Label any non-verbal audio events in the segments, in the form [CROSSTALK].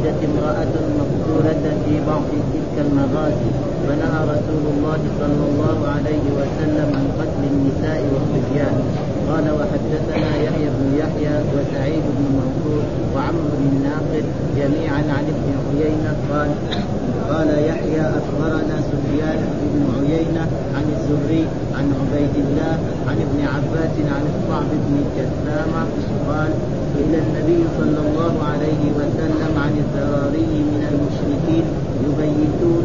وجدت امرأة مقتولة في بعض تلك المغازي فنهى رسول الله صلى الله عليه وسلم عن قتل النساء والصبيان قال وحدثنا يحيى بن يحيى وسعيد بن منصور وعمرو بن ناقد جميعا عن ابن عيينه قال قال يحيى اخبرنا سفيان بن عيينه عن الزهري عن عبيد الله عن ابن عباس عن الصعب بن جثامه قال إلى النبي صلى الله عليه وسلم عن الذراري من المشركين يبيتون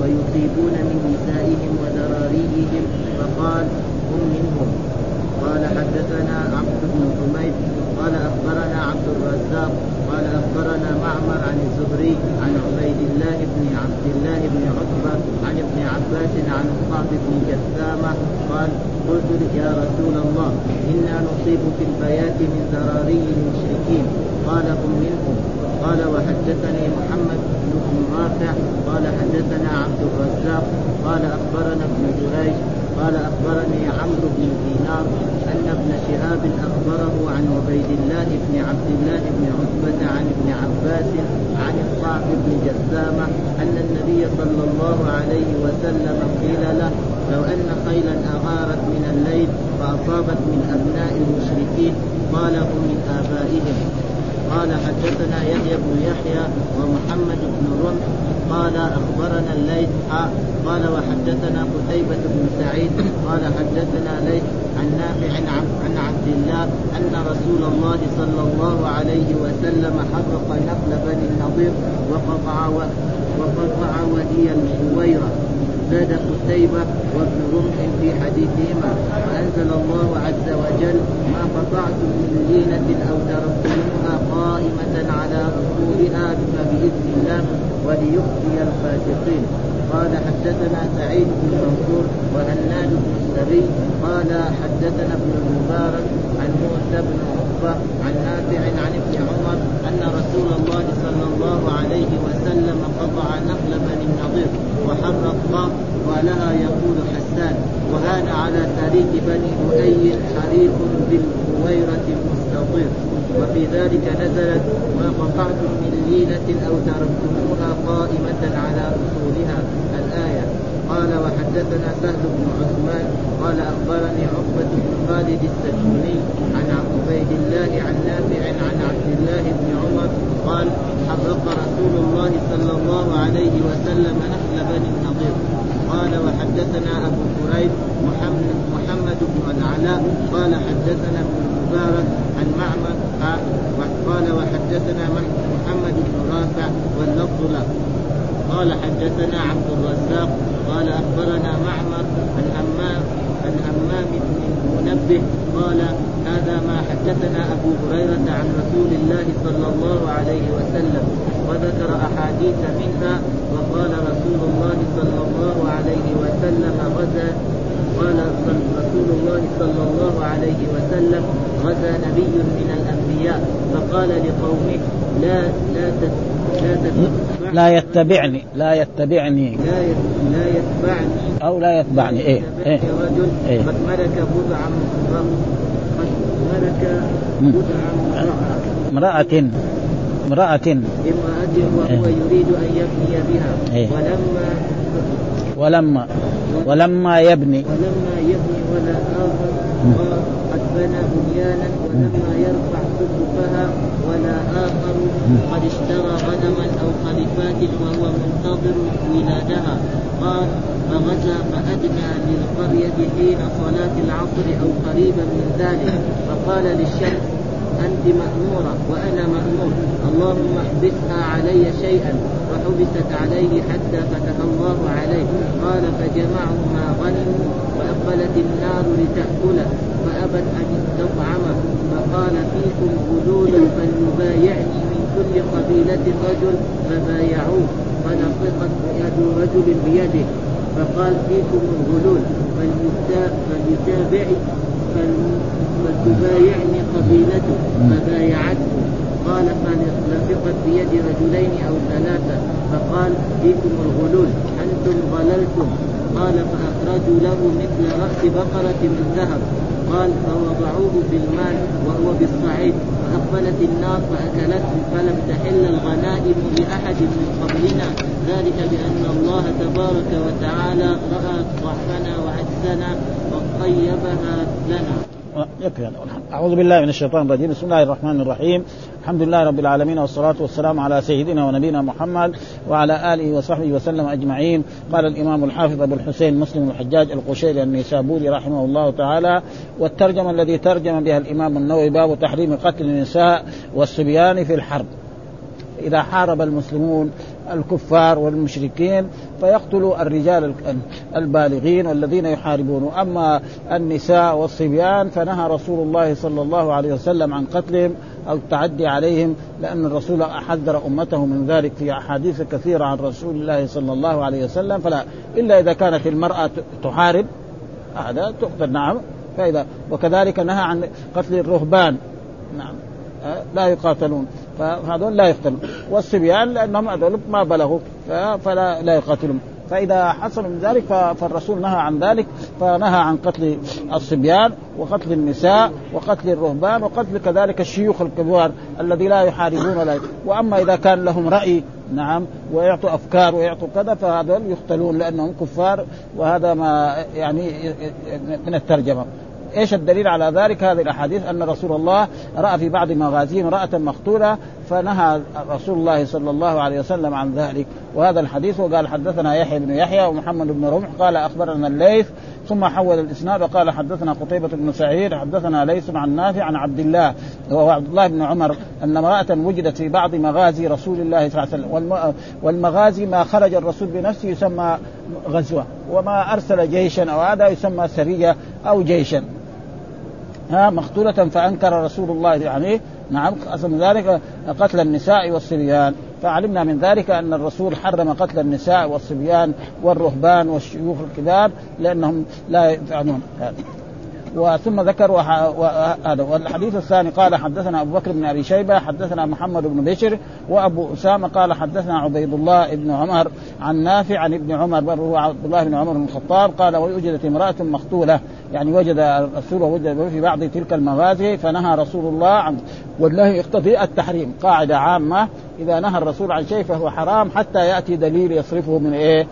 ويصيبون من نسائهم وذراريهم فقال هم منهم. قال حدثنا عبد بن حميد. قال أخبرنا عبد الرزاق قال أخبرنا معمر عن الزهري عن عبيد الله بن عبد الله بن عتبة عن ابن عباس عن الصعب بن جثامة قال قلت يا رسول الله إنا نصيب في البيات من ذراري المشركين. قال هم منهم. قال وحدثني محمد بن رافع. قال حدثنا عبد الرزاق. قال أخبرنا ابن جريج قال أخبرني عمرو بن دينار أن ابن شهاب أخبره عن عبيد الله بن عبد الله بن عتبة عن ابن عباس عن الصعب بن جسامة أن النبي صلى الله عليه وسلم قيل له لو أن خيلا أغارت من الليل فأصابت من أبناء المشركين قال هم من آبائهم. قال حدثنا يحيى بن يحيى ومحمد بن رمح قال أخبرنا الليث قال وحدثنا قتيبة بن سعيد قال حدثنا ليث عن نافع عن عبد الله أن رسول الله صلى الله عليه وسلم حرق نقل بني النضير وقطع وقطع ودي الحويرة. زاد قتيبة وابن رمح في حديثهما وأنزل الله عز وجل ما قطعتم من لينة أو تركتموها قائمة على أصولها فبإذن الله وليخزي الفاسقين. قال حدثنا سعيد بن منصور وهناد بن السري قال حدثنا ابن المبارك عن موسى بن عقبة عن نافع عن ابن عمر أن رسول الله صلى الله عليه وسلم قطع نخل بني النضير وحرق ولها يقول حسان وهان على تاريخ بني لؤي حريق بالهويرة المستطير وفي ذلك نزلت ما قطعتم من لينة أو تركتموها قائمة على أصولها. قال وحدثنا سهل بن عثمان قال أخبرني عقبة بن خالد السجوني عن عبيد الله عن نافع عن عبد الله بن عمر قال حرق رسول الله صلى الله عليه وسلم نخل بني النضير. قال وحدثنا أبو كريب محمد محمد بن العلاء قال حدثنا ابن المبارك عن معمر قال وحدثنا محمد بن رافع واللفظ له. قال حدثنا عبد الرزاق قال أخبرنا معمر عن همام عن همام بن منبه قال هذا ما حدثنا أبو هريرة عن رسول الله صلى الله عليه وسلم وذكر أحاديث منها وقال رسول الله صلى الله عليه وسلم غزا قال رسول الله صلى الله عليه وسلم غزا نبي من الأنبياء فقال لقومه لا لا لا لا يتبعني لا يتبعني. لا لا يتبعني. أو لا يتبعني إيه إيه رجل إيه؟ قد ملك بضعا قد ملك بضعا امرأة. امرأة امرأة. وهو يريد أن يبني بها. إيه. ولما ولما ولما يبني. ولما يبني ولا قد بنى بنيانا ولما يرفع سقفها ولا آخر قد اشترى غنما أو خليفات وهو منتظر ولادها قال فغزا فأدنى للقرية حين صلاة العصر أو قريبا من ذلك. فقال للشمس أنت مأمورة وأنا مأمور. اللهم احبسها علي شيئا. فحبست عليه حتى فتح الله عليه. قال فجمعوا ما غنموا النار لتأكله. فأبت أن تطعمه فقال فيكم غلول فليبايعني من كل قبيلة رجل فبايعوه فنطقت يد رجل بيده. فقال فيكم الغلول فليتابع فلتبايعني قبيلته فبايعته. قال فلصقت بيد رجلين أو ثلاثة. فقال فيكم الغلول أنتم غللتم قال فأخرجوا له مثل رأس بقرة من ذهب. قال فوضعوه في المال وهو بالصعيد فأقبلت النار فأكلته فلم تحل الغنائم لأحد من قبلنا. ذلك بأن الله تبارك وتعالى رأى ضعفنا وعجزنا وطيبها لنا. يكفي أعوذ بالله من الشيطان الرجيم. بسم الله الرحمن الرحيم. الحمد لله رب العالمين والصلاة والسلام على سيدنا ونبينا محمد وعلى آله وصحبه وسلم أجمعين. قال الإمام الحافظ أبو الحسين مسلم الحجاج القشيري النيسابوري رحمه الله تعالى والترجمة الذي ترجم بها الإمام النووي باب تحريم قتل النساء والصبيان في الحرب. إذا حارب المسلمون الكفار والمشركين فيقتلوا الرجال البالغين والذين يحاربون. أما النساء والصبيان فنهى رسول الله صلى الله عليه وسلم عن قتلهم أو التعدي عليهم لأن الرسول حذر أمته من ذلك في أحاديث كثيرة عن رسول الله صلى الله عليه وسلم. فلا إلا إذا كانت المرأة تحارب هذا تقتل نعم. فإذا وكذلك نهى عن قتل الرهبان. نعم. لا يقاتلون. فهذول لا يقتلون والصبيان لأنهم هذول ما بلغوا فلا لا يقاتلون. فإذا حصل من ذلك فالرسول نهى عن ذلك فنهى عن قتل الصبيان وقتل النساء وقتل الرهبان وقتل كذلك الشيوخ الكبار الذي لا يحاربون ولا وأما إذا كان لهم رأي نعم ويعطوا أفكار ويعطوا كذا فهذول يقتلون لأنهم كفار وهذا ما يعني من الترجمة. إيش الدليل على ذلك؟ هذه الأحاديث أن رسول الله رأى في بعض مغازيه امراه مقتولة فنهى رسول الله صلى الله عليه وسلم عن ذلك. وهذا الحديث وقال حدثنا يحيى بن يحيى ومحمد بن رمح قال أخبرنا الليث ثم حول الإسناد وقال حدثنا قتيبة بن سعيد حدثنا ليس عن نافع عن عبد الله وهو عبد الله بن عمر أن امرأة وجدت في بعض مغازي رسول الله صلى الله عليه وسلم. والمغازي ما خرج الرسول بنفسه يسمى غزوة وما أرسل جيشا أو هذا يسمى سرية أو جيشا. ها مقتولة فأنكر رسول الله يعني نعم أصل ذلك قتل النساء والصبيان. فعلمنا من ذلك أن الرسول حرم قتل النساء والصبيان والرهبان والشيوخ الكبار لأنهم لا يفعلون هذا. وثم ذكر هذا. والحديث الثاني قال حدثنا أبو بكر بن أبي شيبة حدثنا محمد بن بشر وأبو أسامة قال حدثنا عبيد الله بن عمر عن نافع عن ابن عمر بل هو عبد الله بن عمر بن الخطاب قال ووجدت امرأة مقتولة. يعني وجد الرسول وجد في بعض تلك المغازي فنهى رسول الله عن والله يقتضي التحريم. قاعدة عامة إذا نهى الرسول عن شيء فهو حرام حتى يأتي دليل يصرفه من إيه؟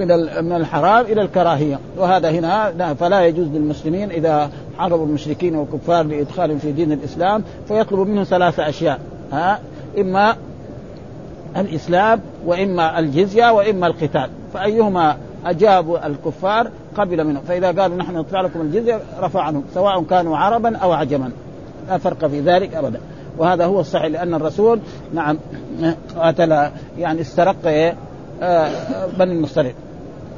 من من الحرام إلى الكراهية. وهذا هنا فلا يجوز للمسلمين إذا حاربوا المشركين والكفار لادخالهم في دين الإسلام فيطلب منهم ثلاث أشياء. ها؟ إما الإسلام وإما الجزية وإما القتال. فأيهما اجابوا الكفار قبل منهم. فإذا قالوا نحن ندفع لكم الجزية رفع عنهم سواء كانوا عربا أو عجما لا فرق في ذلك ابدا. وهذا هو الصحيح لأن الرسول نعم قاتل يعني استرق؟ آه بني المصطلق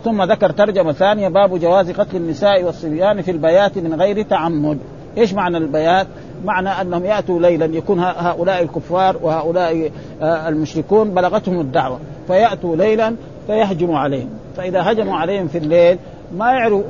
ثم ذكر ترجمة ثانية باب جواز قتل النساء والصبيان في البيات من غير تعمد. إيش معنى البيات؟ معنى أنهم يأتوا ليلا يكون هؤلاء الكفار وهؤلاء المشركون بلغتهم الدعوة فيأتوا ليلا فيهجموا عليهم. فإذا هجموا عليهم في الليل ما يعرفوا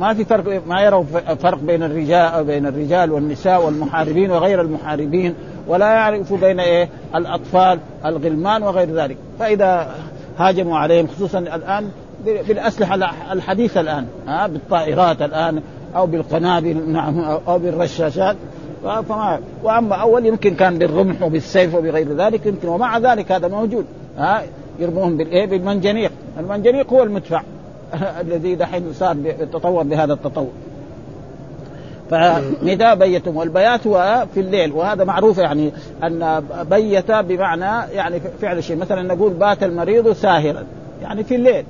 ما في فرق ما يروا فرق بين الرجال بين الرجال والنساء والمحاربين وغير المحاربين ولا يعرفوا بين إيه؟ الأطفال الغلمان وغير ذلك. فإذا هاجموا عليهم خصوصا الآن بالأسلحة الحديثة الآن ها بالطائرات الآن أو بالقنابل نعم أو بالرشاشات. فما وأما أول يمكن كان بالرمح وبالسيف وبغير ذلك يمكن ومع ذلك هذا موجود ها يرموهم بالايه بالمنجنيق. المنجنيق هو المدفع [LAUGHS] الذي دحين صار يتطور بهذا التطور. فنداء بيتم والبيات هو في الليل وهذا معروف يعني أن بيت بمعنى يعني فعل شيء. مثلا نقول بات المريض ساهرا يعني في الليل.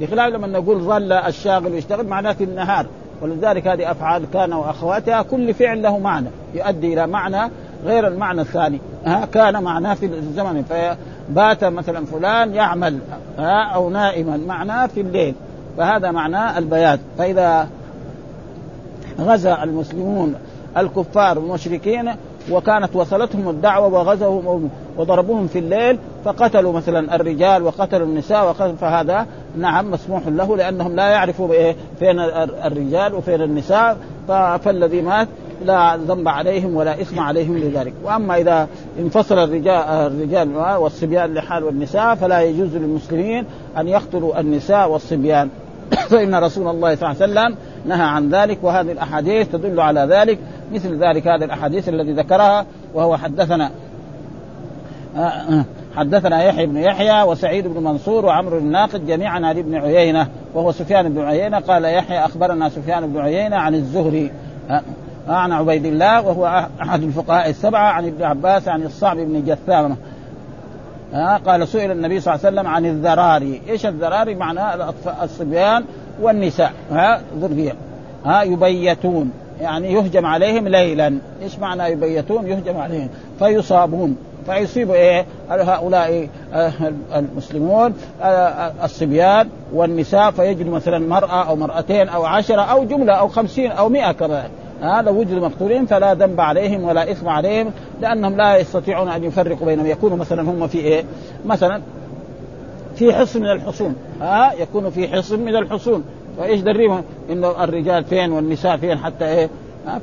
بخلاف لما نقول ظل الشاغل يشتغل معناه في النهار. ولذلك هذه أفعال كان وأخواتها كل فعل له معنى يؤدي إلى معنى غير المعنى الثاني. ها كان معناه في الزمن. فبات مثلا فلان يعمل ها أو نائما معناه في الليل. فهذا معناه البيات فإذا غزا المسلمون الكفار المشركين وكانت وصلتهم الدعوة وغزوهم وضربوهم في الليل فقتلوا مثلا الرجال وقتلوا النساء وقتلوا فهذا نعم مسموح له لأنهم لا يعرفوا فين الرجال وفين النساء فالذي مات لا ذنب عليهم ولا إثم عليهم لذلك، وأما إذا انفصل الرجال الرجال والصبيان لحال والنساء فلا يجوز للمسلمين أن يقتلوا النساء والصبيان. [COUGHS] فإن رسول الله صلى الله عليه وسلم نهى عن ذلك وهذه الأحاديث تدل على ذلك مثل ذلك هذه الأحاديث التي ذكرها وهو حدثنا. آه، آه، حدثنا يحيى بن يحيى وسعيد بن منصور وعمرو الناقد جميعا عن ابن عيينة وهو سفيان بن عيينة. قال يحيى أخبرنا سفيان بن عيينة عن الزهري آه، عن عبيد الله وهو أحد الفقهاء السبعة عن ابن عباس عن الصعب بن جثامة. ها قال سئل النبي صلى الله عليه وسلم عن الذراري، إيش الذراري؟ معناه الصبيان والنساء ها ذرية. ها يبيتون. يعني يهجم عليهم ليلا، إيش معنى يبيتون؟ يهجم عليهم. فيصابون. فيصيب إيه؟ هؤلاء آه، المسلمون آه، الصبيان والنساء فيجد مثلا مرأة أو مرأتين أو عشرة أو جملة أو خمسين أو مئة كمان. هذا لو وجدوا مقتولين فلا ذنب عليهم ولا إثم عليهم لأنهم لا يستطيعون أن يفرقوا بينهم. يكونوا مثلا هم في إيه؟ مثلا في حصن من الحصون. ها يكونوا في حصن من الحصون. فإيش دريهم إنه الرجال فين والنساء فين حتى إيه؟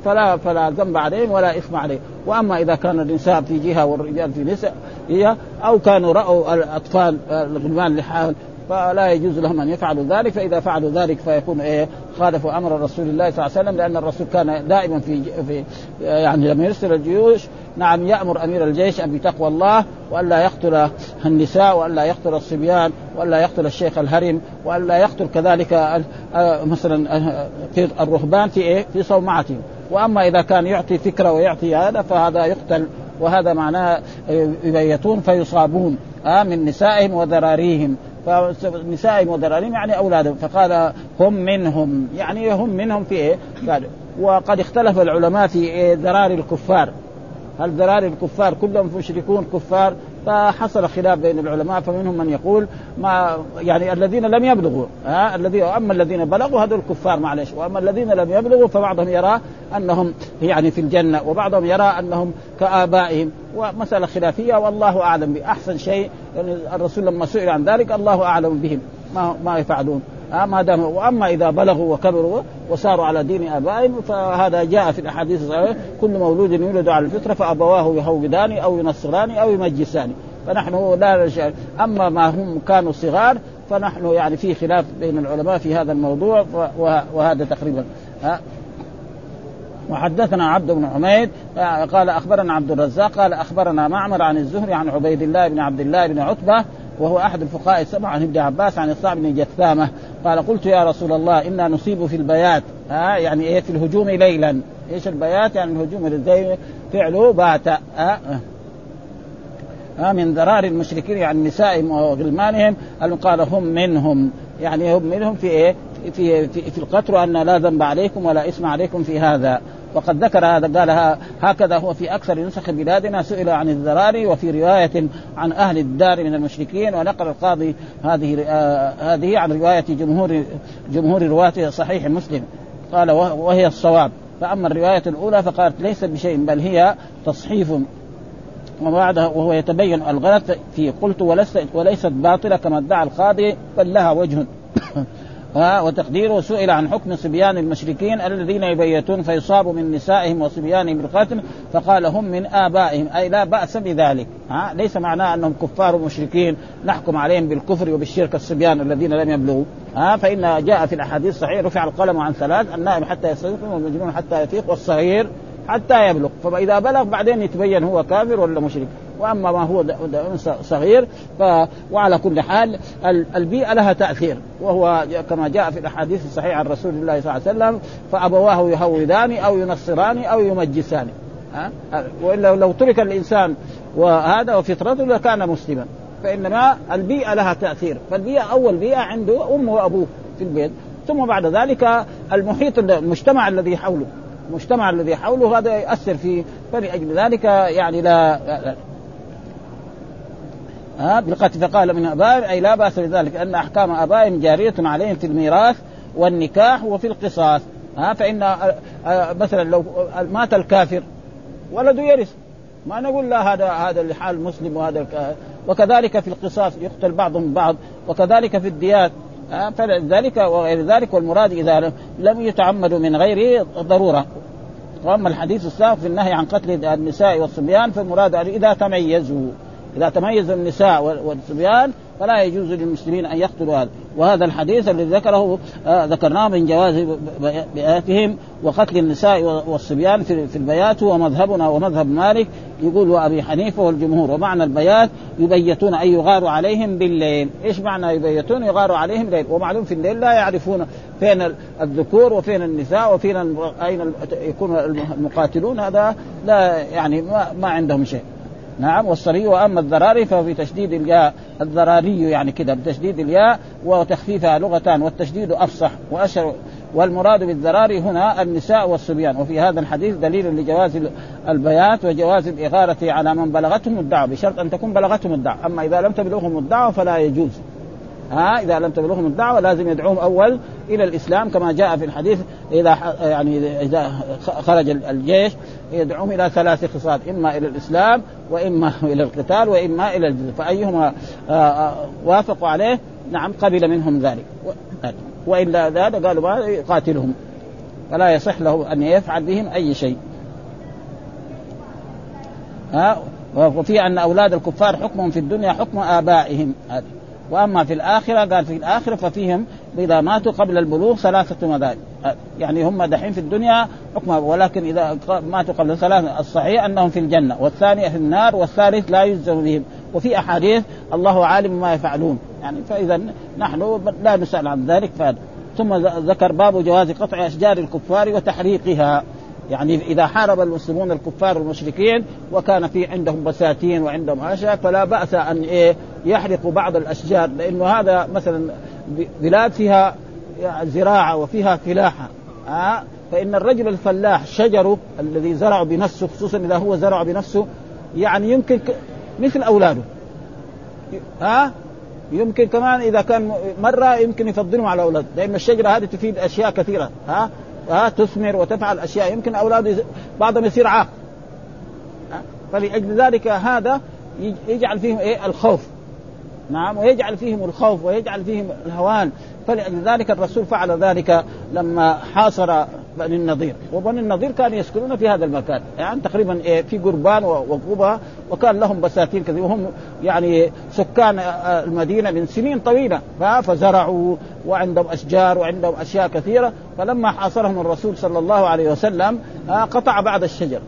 فلا فلا ذنب عليهم ولا إثم عليهم. وأما إذا كان النساء في جهة والرجال في نساء هي أو كانوا رأوا الأطفال الغلمان لحال فلا يجوز لهم أن يفعلوا ذلك. فإذا فعلوا ذلك فيكون إيه خالفوا أمر رسول الله صلى الله عليه وسلم لأن الرسول كان دائما في في يعني لما يرسل الجيوش نعم يأمر أمير الجيش أن بتقوى الله والا يقتل النساء والا يقتل الصبيان والا يقتل الشيخ الهرم والا يقتل كذلك مثلا في الرهبان في إيه؟ في صومعتهم وأما إذا كان يعطي فكرة ويعطي هذا فهذا يقتل وهذا معناه يبيتون فيصابون آه من نسائهم وذراريهم. فنسائهم وذراريهم يعني أولادهم. فقال هم منهم يعني هم منهم في إيه؟ قال وقد اختلف العلماء في إيه؟ ذراري الكفار. هل ذراري الكفار كلهم مشركون كفار؟ فحصل خلاف بين العلماء فمنهم من يقول ما يعني الذين لم يبلغوا ها الذي اما الذين بلغوا هذول الكفار معلش وأما الذين لم يبلغوا فبعضهم يرى أنهم يعني في الجنة وبعضهم يرى أنهم كآبائهم. ومسألة خلافية والله أعلم بأحسن شيء يعني الرسول لما سئل عن ذلك الله أعلم بهم ما ما يفعلون. ما دام وأما إذا بلغوا وكبروا وصاروا على دين آبائهم فهذا جاء في الأحاديث الصحيحة كل مولود يولد على الفطرة فأبواه يهودان أو ينصران أو يمجسان. فنحن لا نشأ أما ما هم كانوا صغار فنحن يعني في خلاف بين العلماء في هذا الموضوع وهذا تقريبا. وحدثنا عبد بن حميد قال أخبرنا عبد الرزاق قال أخبرنا معمر عن الزهري عن عبيد الله بن عبد الله بن عتبة وهو أحد الفقهاء السبع عن ابن عباس عن الصعب بن جثامة قال قلت يا رسول الله إنا نصيب في البيات ها يعني إيه في الهجوم ليلا. إيش البيات؟ يعني الهجوم زي فعله بات ها ها من ذرار المشركين عن يعني نسائهم وغلمانهم قال هم منهم. يعني هم منهم في إيه؟ في في, في القتل وأن لا ذنب عليكم ولا اسم عليكم في هذا. وقد ذكر هذا قال هكذا هو في أكثر نسخ بلادنا سئل عن الذراري وفي رواية عن أهل الدار من المشركين ونقل القاضي هذه آه هذه عن رواية جمهور جمهور رواة صحيح مسلم. قال وهي الصواب. فأما الرواية الأولى فقالت ليست بشيء بل هي تصحيف. وبعدها وهو يتبين الغلط في قلت ولست وليست باطلة كما ادعى القاضي بل لها وجه. وتقديره سئل عن حكم صبيان المشركين الذين يبيتون فيصابوا من نسائهم وصبيانهم بالقتل فقال هم من آبائهم. أي لا بأس بذلك. ها ليس معناه أنهم كفار ومشركين نحكم عليهم بالكفر وبالشرك الصبيان الذين لم يبلغوا. ها فإن جاء في الأحاديث الصحيحة رفع القلم عن ثلاث النائم حتى يستيقظ والمجنون حتى يفيق والصغير حتى يبلغ. فإذا بلغ بعدين يتبين هو كافر ولا مشرك. وأما ما هو صغير ف وعلى كل حال البيئة لها تأثير. وهو كما جاء في الأحاديث الصحيحة عن رسول الله صلى الله عليه وسلم فأبواه يهودان أو ينصران أو يمجسان. وإلا لو ترك الإنسان وهذا وفطرته لكان مسلما. فإنما البيئة لها تأثير. فالبيئة أول بيئة عنده أمه وأبوه في البيت. ثم بعد ذلك المحيط المجتمع الذي حوله. المجتمع الذي حوله هذا يؤثر فيه فلأجل ذلك يعني لا, ها بالقتل. فقال من أبائهم أي لا بأس بذلك أن أحكام آبائهم جارية عليهم في الميراث والنكاح وفي القصاص. ها فإن مثلا لو مات الكافر ولده يرث. ما نقول لا هذا هذا لحال مسلم وهذا وكذلك في القصاص يقتل بعضهم بعض وكذلك في الديات. فلذلك وغير ذلك والمراد إذا لم يتعمدوا من غير ضرورة. وأما الحديث السابق في النهي عن قتل النساء والصبيان فالمراد إذا تميزوا إذا تميز النساء والصبيان فلا يجوز للمسلمين أن يقتلوا هذا. وهذا الحديث الذي ذكره آه ذكرناه من جواز بياتهم وقتل النساء والصبيان في البيات هو مذهبنا ومذهب مالك. يقول وابي حنيفة والجمهور. ومعنى البيات يبيتون أي يغار عليهم بالليل، إيش معنى يبيتون؟ يغار عليهم بالليل، ومعلوم في الليل لا يعرفون فين الذكور وفين النساء وفين أين يكون المقاتلون. هذا لا يعني ما, ما عندهم شيء. نعم والصري. وأما الذراري فهو في تشديد الياء الذراري يعني كده بتشديد الياء وتخفيفها لغتان والتشديد أفصح واشهر والمراد بالذراري هنا النساء والصبيان. وفي هذا الحديث دليل لجواز البيات وجواز الإغارة على من بلغتهم الدعوة بشرط أن تكون بلغتهم الدعوة أما إذا لم تبلغهم الدعوة فلا يجوز. ها إذا لم تبلغهم الدعوة لازم يدعوهم أول إلى الإسلام كما جاء في الحديث إذا يعني إذا خرج الجيش يدعوهم إلى ثلاث خصال إما إلى الإسلام وإما [LAUGHS] إلى القتال وإما إلى الجزء فأيهما وافقوا عليه نعم قبل منهم ذلك. وإلا ذلك قالوا ما يقاتلهم فلا يصح له أن يفعل بهم أي شيء. ها وفي أن أولاد الكفار حكمهم في الدنيا حكم آبائهم. هذا. وأما في الآخرة قال في الآخرة ففيهم اذا ماتوا قبل البلوغ ثلاثة مذاهب. يعني هم دحين في الدنيا حكم ولكن إذا ماتوا قبل ثلاثة الصحيح أنهم في الجنة والثاني في النار والثالث لا يجزم بهم. وفي أحاديث الله عالم ما يفعلون. يعني فإذا نحن لا نسأل عن ذلك فهذا. ثم ذكر باب جواز قطع أشجار الكفار وتحريقها. يعني إذا حارب المسلمون الكفار المشركين وكان في عندهم بساتين وعندهم أشياء فلا بأس أن إيه يحرقوا بعض الأشجار لأنه هذا مثلا بلاد فيها زراعة وفيها فلاحة. آه فإن الرجل الفلاح شجره الذي زرع بنفسه خصوصا إذا هو زرع بنفسه يعني يمكن مثل أولاده. ها آه يمكن كمان إذا كان مرة يمكن يفضلهم على الأولاد لأن الشجرة هذه تفيد أشياء كثيرة. ها ها تثمر وتفعل أشياء. يمكن أولاد بعضهم يصير عاق. فلأجل ذلك هذا يجعل فيهم إيه؟ الخوف. نعم ويجعل فيهم الخوف ويجعل فيهم الهوان. فلأجل ذلك الرسول فعل ذلك لما حاصر بني النضير. وبني النضير كانوا يسكنون في هذا المكان. يعني تقريبا إيه في قربان وقبى وكان لهم بساتين كثير وهم يعني سكان المدينة من سنين طويلة. فزرعوا وعندهم أشجار وعندهم أشياء كثيرة. فلما حاصرهم الرسول صلى الله عليه وسلم قطع بعض الشجر.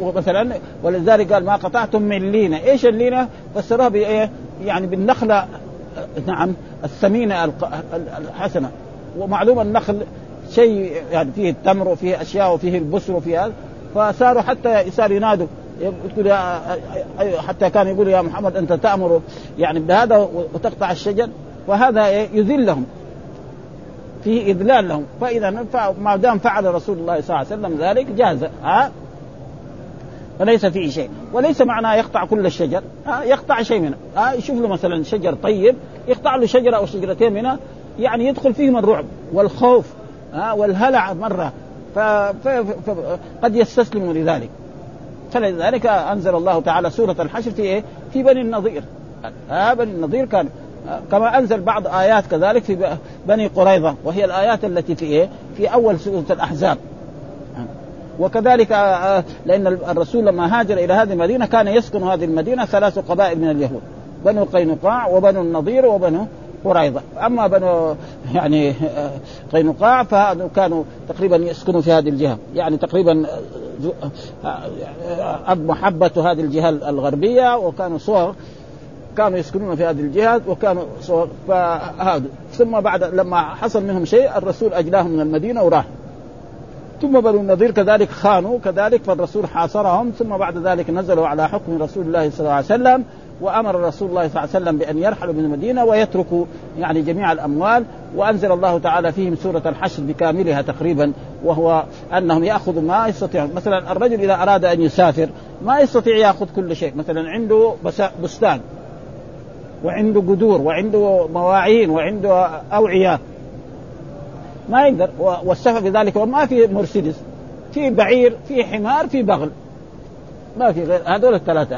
ومثلا ولذلك قال ما قطعتم من لينة، إيش اللينة؟ فسروها بإيه؟ يعني بالنخله نعم الثمينة الحسنة. ومعلوم النخل شيء يعني فيه التمر وفيه أشياء وفيه البسر وفيه هذا. فصاروا حتى صار ينادوا يقول يا حتى كان يقول يا محمد أنت تأمر يعني بهذا وتقطع الشجر. فهذا يذلهم فيه إذلال لهم. فإذا ما دام فعل رسول الله صلى الله عليه وسلم ذلك جاز ها فليس فيه شيء. وليس معناه يقطع كل الشجر. ها يقطع شيء منه. ها يشوف له مثلا شجر طيب يقطع له شجرة أو شجرتين منها يعني يدخل فيهم الرعب والخوف ها والهلع مرة. فقد يستسلموا لذلك. فلذلك أنزل الله تعالى سورة الحشر في إيه؟ في بني النضير. ها بني النضير كان كما أنزل بعض آيات كذلك في بني قريظة وهي الآيات التي في إيه؟ في أول سورة الأحزاب. وكذلك لأن الرسول لما هاجر إلى هذه المدينة كان يسكن هذه المدينة ثلاث قبائل من اليهود بنو قينقاع وبنو النضير وبنو قريظة. أما بنو يعني قينقاع فهذا كانوا تقريبا يسكنوا في هذه الجهة يعني تقريبا اب محبة هذه الجهة الغربية وكانوا صور كانوا يسكنون في هذه الجهات وكانوا صور فهذا. ثم بعد لما حصل منهم شيء الرسول أجلاهم من المدينة وراح. ثم بنو النضير كذلك خانوا كذلك فالرسول حاصرهم ثم بعد ذلك نزلوا على حكم رسول الله صلى الله عليه وسلم وأمر رسول الله صلى الله عليه وسلم بأن يرحلوا من المدينة ويتركوا يعني جميع الأموال وأنزل الله تعالى فيهم سورة الحشر بكاملها تقريبا وهو أنهم يأخذوا ما يستطيعون مثلا الرجل إذا أراد أن يسافر ما يستطيع يأخذ كل شيء مثلا عنده بستان وعنده قدور وعنده مواعين وعنده أوعية ما يقدر. والسفر في ذلك ما في مرسيدس. في بعير في حمار في بغل. ما في غير هذول الثلاثة.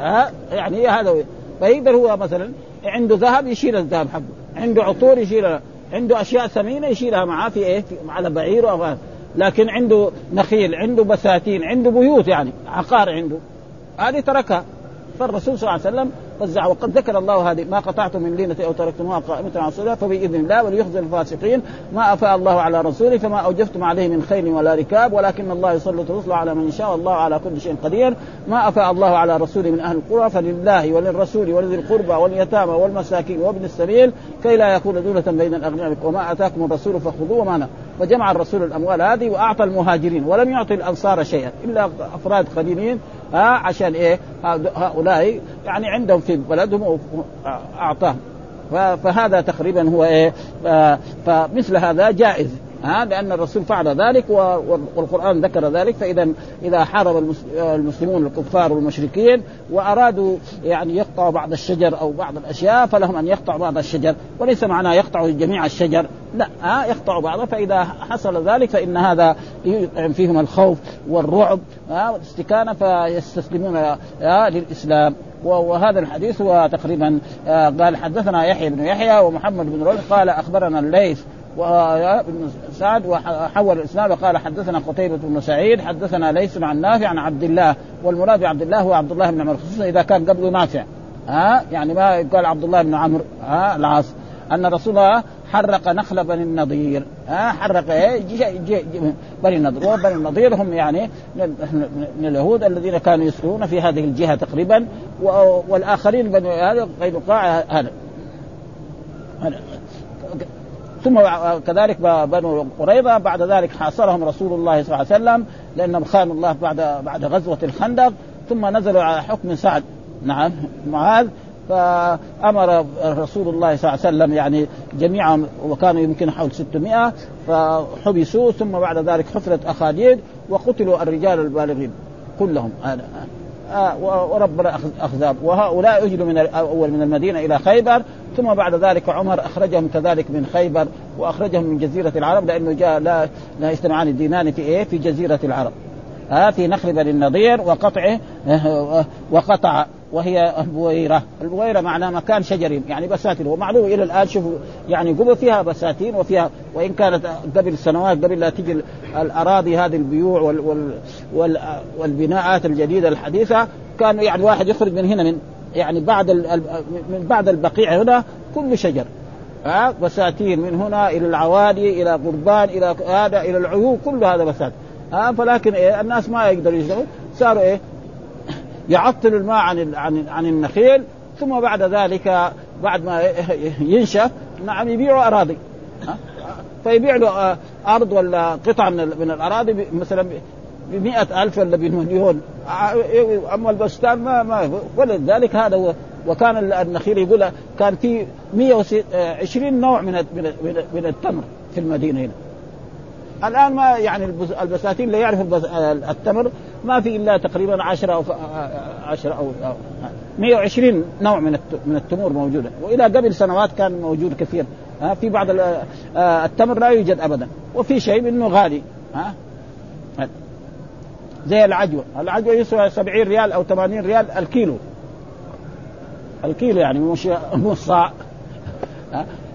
يعني هذا. فيقدر هو مثلا عنده ذهب يشيل الذهب حقه. عنده عطور يشيلها. عنده أشياء ثمينة يشيلها معاه في إيه؟ على بعير أو لكن عنده نخيل عنده بساتين عنده بيوت يعني عقار عنده. هذه تركها. فالرسول صلى الله عليه وسلم وزع وقد ذكر الله هذه ما قطعتم من لينة أو تركتموها قائمة على الصلاة فبإذن الله وليخزي الفاسقين ما أفاء الله على رسوله فما أوجفتم عليه من خيل ولا ركاب ولكن الله يسلط رسله على من شاء الله على كل شيء قدير. ما أفاء الله على رسوله من أهل القرى فلله وللرسول ولذي القربى واليتامى والمساكين وابن السبيل كي لا يكون دولة بين الأغنياء وما أتاكم الرسول فخذوه وما فجمع الرسول الأموال هذه وأعطى المهاجرين ولم يعطي الأنصار شيئا إلا أفراد قليلين ها عشان إيه؟ هؤلاء يعني عندهم في بلدهم اعطاه فهذا تقريبا هو إيه؟ فمثل هذا جائز. ها لأن الرسول فعل ذلك والقرآن ذكر ذلك فإذا إذا حارب المسلمون الكفار والمشركين وأرادوا يعني يقطعوا بعض الشجر أو بعض الأشياء فلهم أن يقطعوا بعض الشجر. وليس معناه يقطعوا جميع الشجر لا ها يقطعوا بعضه فإذا حصل ذلك فإن هذا فيهم الخوف والرعب ها والاستكانة فيستسلمون للإسلام. وهذا الحديث هو تقريبا قال حدثنا يحيى بن يحيى ومحمد بن رشد قال أخبرنا الليث وابن سعد وحول الإسناد وقال حدثنا قتيبة بن سعيد حدثنا ليس عن نافع عن عبد الله والمراد بعبد الله هو عبد الله بن عمر خصوصا إذا كان قبله نافع. ها؟ يعني ما قال عبد الله بن عمرو ها؟ العاص. أن رسول الله حرق نخل بني النضير. ها؟ حرق إيه؟ بني النضير وبني النضير هم يعني من اليهود الذين كانوا يسكنون في هذه الجهة تقريبا والآخرين بني هذا قينقاع هذا. ثم كذلك بنو قريظة بعد ذلك حاصرهم رسول الله صلى الله عليه وسلم لأنهم خانوا الله بعد بعد غزوة الخندق ثم نزلوا على حكم سعد. نعم معاذ. فأمر رسول الله صلى الله عليه وسلم يعني جميعهم وكانوا يمكن حول 600 فحبسوا ثم بعد ذلك حفرت أخاديد وقتلوا الرجال البالغين كلهم. آه وربنا اخذاب وهؤلاء اجلوا من اول من المدينة إلى خيبر ثم بعد ذلك عمر أخرجهم كذلك من خيبر وأخرجهم من جزيرة العرب لأنه جاء لا لا يجتمعان الدينان في إيه؟ في جزيرة العرب. ها في نخل بني النضير وقطعه وقطع وهي البويرة. البويرة معناه مكان شجري يعني بساتين. ومعلوم إلى الآن شوفوا يعني قبل فيها بساتين وفيها وإن كانت قبل سنوات قبل لا تجي الأراضي هذه البيوع وال وال وال والبناءات الجديدة الحديثة كان يعني واحد يخرج من هنا من يعني بعد من بعد البقيع هنا كل شجر. ها بساتين من هنا إلى العوادي إلى قربان إلى هذا إلى العيون كل هذا بساتين. ها فلكن إيه الناس ما يقدروا يشتغلوا. صاروا إيه يعطلوا الماء عن عن عن النخيل ثم بعد ذلك بعد ما ينشف نعم يبيعوا أراضي. فيبيع له أرض ولا قطعه من الأراضي مثلا ب ألف ولا بمليون. أما البستان ما ما ولذلك هذا هو. وكان النخيل يقول كان في 120 نوع من من التمر في المدينة هنا. الآن ما يعني البساتين اللي يعرف التمر ما في إلا تقريبا 10 أو 10 أو 120 نوع من من التمور موجودة. وإلى قبل سنوات كان موجود كثير. ها في بعض التمر لا يوجد ابدا. وفي شيء منه غالي. ها؟ زي العجوة. العجوة يسوى 70 ريال أو 80 ريال الكيلو. الكيلو يعني مش مش صاع.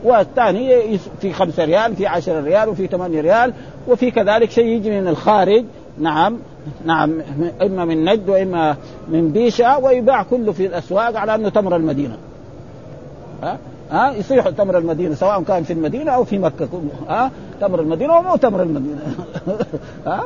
والثاني في 5 ريال في 10 ريال وفي 8 ريال وفي كذلك شيء يجي من الخارج. نعم نعم إما من نجد وإما من بيشا ويباع كله في الأسواق على أنه تمر المدينة. ها؟ ها؟ يصيح تمر المدينة سواء كان في المدينة أو في مكة. ها؟ تمر المدينة ومو تمر المدينة. [LAUGHS] ها؟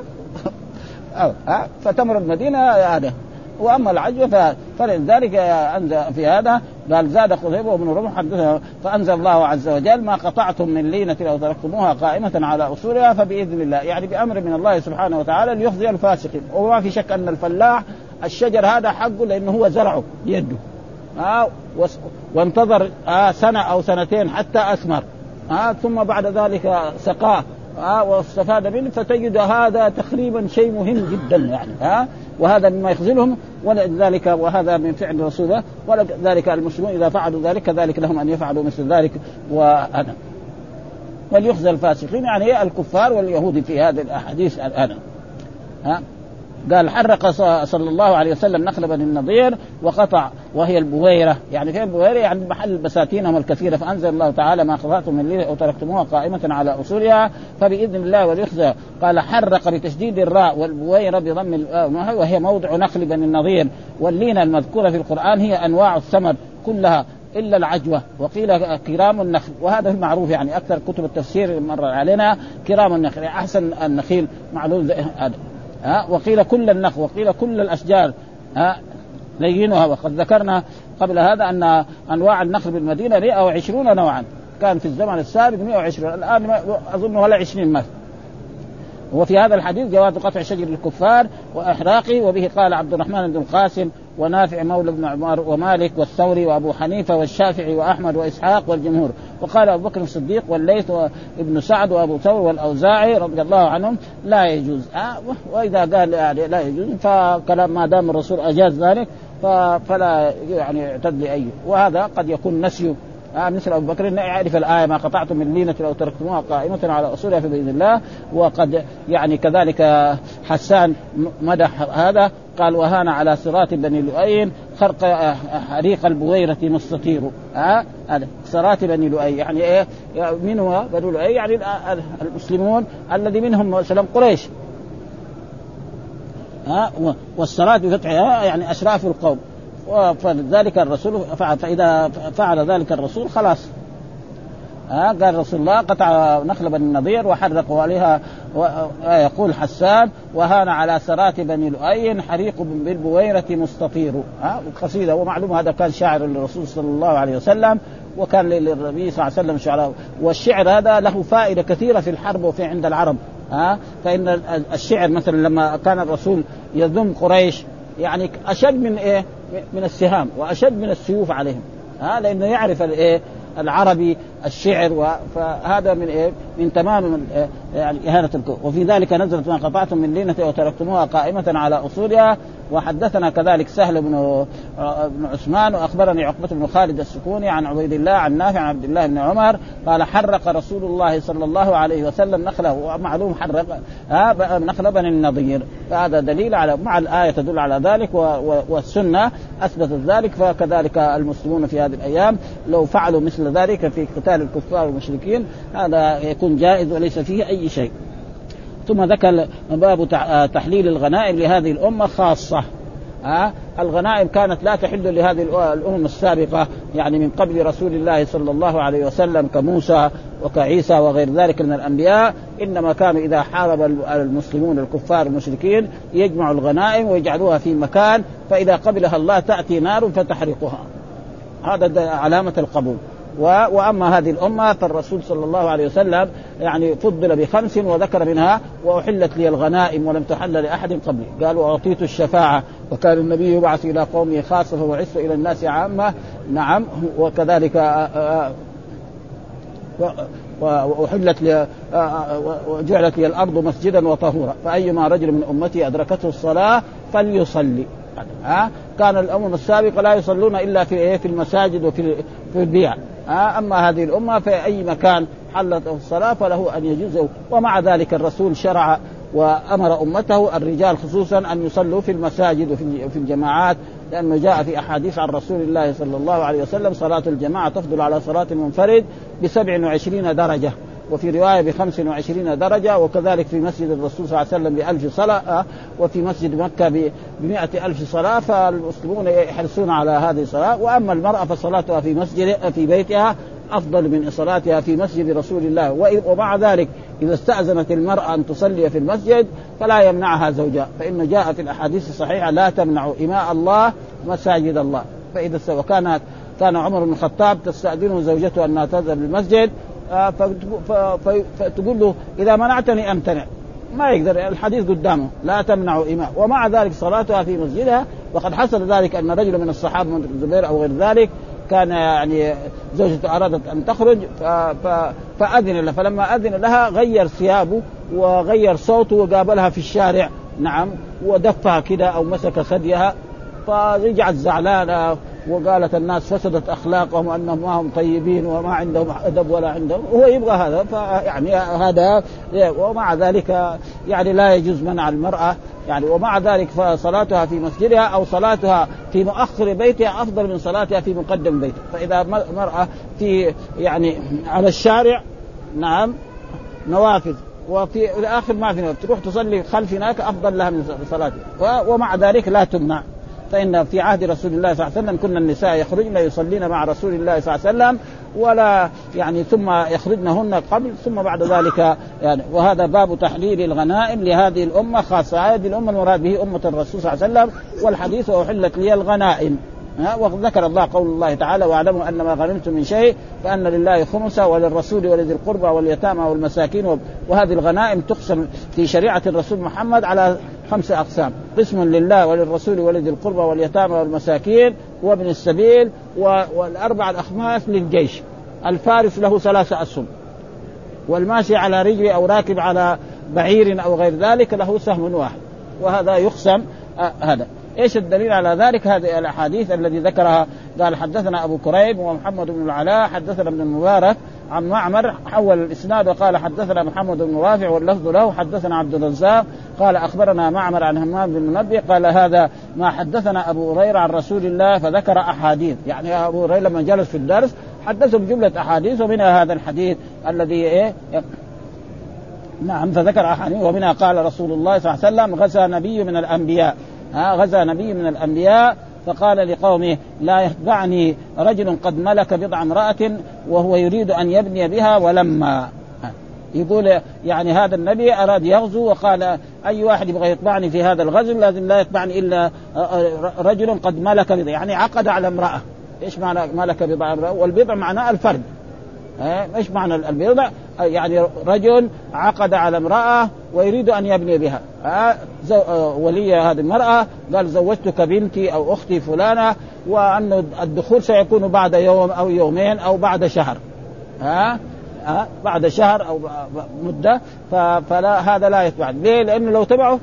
ها؟ فتمر المدينة هذا. وأما العجوه فلذلك انزل في هذا قال زاد قتيبة بن ربح حدثنا فأنزل الله عز وجل ما قطعتم من لينة أو تركتموها قائمة على أصولها فبإذن الله يعني بأمر من الله سبحانه وتعالى ليخزي الفاسقين. وما في شك أن الفلاح الشجر هذا حقه لأنه هو زرعه بيده. آه وانتظر آه سنة أو سنتين حتى أثمر. آه ثم بعد ذلك سقاه. آه واستفاد منه فتجد هذا تقريبا شيء مهم جدا يعني ها. وهذا مما يخزلهم ولذلك وهذا من فعل رسوله ولذلك المسلمون إذا فعلوا ذلك كذلك لهم أن يفعلوا مثل ذلك. وأنا وليخزى الفاسقين يعني الكفار واليهود في هذه الأحاديث الآن ها. قال حرق صلى الله عليه وسلم نخل بني النضير وقطع وهي البويرة. يعني فين البويره يعني محل بساتينهم الكثيرة. فأنزل الله تعالى ما قطعتم من ليله أو تركتموها قائمة على أصولها. فبإذن الله وليخزى قال حرق بتشديد الراء والبويرة بضم وهي موضع نخل بني النضير. واللينه المذكورة في القرآن هي أنواع الثمر كلها إلا العجوة. وقيل كرام النخل. وهذا المعروف يعني أكثر كتب التفسير مر علينا. كرام النخل. يعني أحسن النخيل. معلوم هذا. ها وقيل كل النخل وقيل كل الأشجار ها لينها وقد ذكرنا قبل هذا أن أنواع النخل بالمدينة 120 نوعا. كان في الزمن السابق 120 الآن أظن ولا 20 مثل وفي هذا الحديث جواز قطع شجر الكفار وإحراقه وبه قال عبد الرحمن بن القاسم ونافع مولى بن عمر ومالك والثوري وابو حنيفة والشافعي وأحمد وإسحاق والجمهور. وقال أبو بكر الصديق والليث وابن سعد وأبو ثور والأوزاعي رضي الله عنهم لا يجوز. آه وإذا قال يعني لا يجوز فكلام ما دام الرسول أجاز ذلك فلا يعني يعتد لأي. وهذا قد يكون نسيه آه مثل أبو بكر. يعرف الآية ما قطعتم من لينة أو تركتموها قائمة على أصولها في بإذن الله وقد يعني كذلك حسان مدح هذا قال وهان على صراط بني لؤي خرق حريق البويرة مستطير. ها؟ آه؟ صراط بني لؤي يعني إيه؟ من هو بني لؤي يعني المسلمون الذي منهم مثلا قريش. ها؟ آه؟ والصراط بفتحها يعني أشراف القوم. فلذلك الرسول فعل فإذا فعل ذلك الرسول خلاص. ها قال رسول الله قطع نخل بني النضير وحرق عليها يقول حسان وهان على سرات بني لؤي حريق بالبويرة مستطير. ها قصيدة ومعلوم هذا كان شاعر للرسول صلى الله عليه وسلم وكان للنبي صلى الله عليه وسلم شعراء. والشعر هذا له فائدة كثيرة في الحرب وفي عند العرب. ها فإن الشعر مثلا لما كان الرسول يذم قريش يعني أشد من إيه؟ من السهام وأشد من السيوف عليهم. ها لأنه يعرف الإيه العربي الشعر فهذا من إيه؟ من تمام إيه؟ يعني إهانة الكون. وفي ذلك نزلت ما قطعتم من لينة وتركتموها قائمة على أصولها. وحدثنا كذلك سهل بن بن عثمان وأخبرني عقبة بن خالد السكوني عن عبيد الله عن نافع عن عبد الله بن عمر. قال حرق رسول الله صلى الله عليه وسلم نخله. ومعلوم حرق نخل بني النضير. فهذا دليل على مع الآية تدل على ذلك والسنة أثبتت ذلك. فكذلك المسلمون في هذه الأيام لو فعلوا مثل ذلك في قتال الكفار والمشركين هذا يكون جائز وليس فيه أي شيء. ثم ذكر باب تحليل الغنائم لهذه الأمة خاصة. ها الغنائم كانت لا تحل لهذه الأمم السابقة يعني من قبل رسول الله صلى الله عليه وسلم كموسى وكعيسى وغير ذلك من الأنبياء. إنما كانوا إذا حارب المسلمون الكفار المشركين يجمعوا الغنائم ويجعلوها في مكان فإذا قبلها الله تأتي نار فتحرقها. هذا علامة القبول. وأما هذه الأمة فالرسول صلى الله عليه وسلم يعني فضل بخمس وذكر منها وأحلت لي الغنائم ولم تحل لأحد قبلي. قال وأعطيت الشفاعة وكان النبي يبعث إلى قومه خاصة فبعثت إلى الناس عامة. نعم. وكذلك آه، آه، وأحلت لي آه، وجعلت لي الأرض مسجدا وطهورا. فأيما رجل من أمتي أدركته الصلاة فليصلي. ها؟ كان الامم السابقه لا يصلون إلا في إيه؟ في المساجد وفي في البيع. آه أما هذه الأمة في اي مكان حلت الصلاة فله أن يجوز ومع ذلك الرسول شرع وأمر أمته الرجال خصوصا أن يصلوا في المساجد وفي الجماعات لأنه جاء في أحاديث عن رسول الله صلى الله عليه وسلم صلاة الجماعة تفضل على صلاة المنفرد ب 27 درجة. وفي رواية ب 25 درجة وكذلك في مسجد الرسول صلى الله عليه وسلم بألف صلاة وفي مسجد مكة ب 100 ألف صلاة فالمسلمون يحرصون على هذه الصلاة. وأما المرأة فصلاتها في مسجد في بيتها أفضل من صلاتها في مسجد رسول الله. ومع ذلك إذا استأذنت المرأة أن تصلي في المسجد فلا يمنعها زوجها. فإن جاء في الأحاديث الصحيحة لا تمنع إماء الله مساجد الله. فإذا وكانت كان عمر بن الخطاب تستأذنه زوجته أنها تذهب للمسجد فتقول له إذا منعتني أمتنع. ما يقدر الحديث قدامه لا تمنع إماء ومع ذلك صلاتها في مسجدها وقد حصل ذلك أن رجل من الصحابة من الزبير أو غير ذلك كان يعني زوجته أرادت أن تخرج فأذن لها فلما أذن لها غير ثيابه وغير صوته وقابلها في الشارع. نعم ودفها كده أو مسك ثديها فرجعت زعلانة. وقالت الناس فسدت أخلاقهم وأنهم ما هم طيبين وما عندهم أدب ولا عندهم هو يبغى هذا فيعني هذا ومع ذلك يعني لا يجوز منع المرأة يعني ومع ذلك فصلاتها في مسجدها أو صلاتها في مؤخر بيتها أفضل من صلاتها في مقدم بيتها فإذا مرأة في يعني على الشارع نعم نوافذ وفي الآخر ما في تروح تصلي خلف هناك أفضل لها من صلاتها ومع ذلك لا تمنع. فإن في عهد رسول الله صلى الله عليه وسلم كنا النساء يخرجن يصلين مع رسول الله صلى الله عليه وسلم ولا يعني ثم يخرجن هن قبل ثم بعد ذلك يعني. وهذا باب تحليل الغنائم لهذه الأمة خاصة هذه الأمة المراد به أمة الرسول صلى الله عليه وسلم والحديث وأحلت لي الغنائم. وذكر الله قول الله تعالى واعلموا أن ما غنمتم من شيء فأن لله خمسه وللرسول ولذي القربى واليتامى والمساكين. وهذه الغنائم تقسم في شريعة الرسول محمد على خمسه أقسام، قسم لله وللرسول ولذي القربى واليتامى والمساكين وابن السبيل والأربع الأخماس للجيش. الفارس له ثلاثة اسهم والماشي على رجله أو راكب على بعير أو غير ذلك له سهم واحد. وهذا يقسم آه هذا. إيش الدليل على ذلك؟ هذه الأحاديث الذي ذكرها. قال حدثنا أبو كريب ومحمد بن العلاء حدثنا ابن المبارك عن معمر حول الإسناد وقال حدثنا محمد بن رافع واللفظ له حدثنا عبد الرزاق قال أخبرنا معمر عن همام بن منبه قال هذا ما حدثنا أبو هريرة عن رسول الله فذكر أحاديث. يعني أبو هريرة لما جلس في الدرس حدثه بجمله أحاديث ومنها هذا الحديث الذي إيه؟ نعم فذكر أحاديث ومنها قال رسول الله صلى الله عليه وسلم غزا نبي من الأنبياء. ها غزا نبي من الأنبياء. فقال لقومه لا يتبعني رجل قد ملك بضع امرأة وهو يريد أن يبني بها ولما. يقول يعني هذا النبي أراد يغزو وقال أي واحد يبغى يتبعني في هذا الغزو لازم لا يتبعني إلا رجل قد ملك بضع يعني عقد على امرأة. إيش معنى ملك بضع امرأة والبضع معناه الفرد. إيش معنى البضع؟ يعني رجل عقد على امرأة ويريد أن يبني بها. ولي هذه المرأة قال زوجتك بنتي أو أختي فلانة وأن الدخول سيكون بعد يوم أو يومين أو بعد شهر. ها؟ ها؟ بعد شهر أو مدة. فلا هذا لا يتبع. ليه؟ لأنه لو تبعه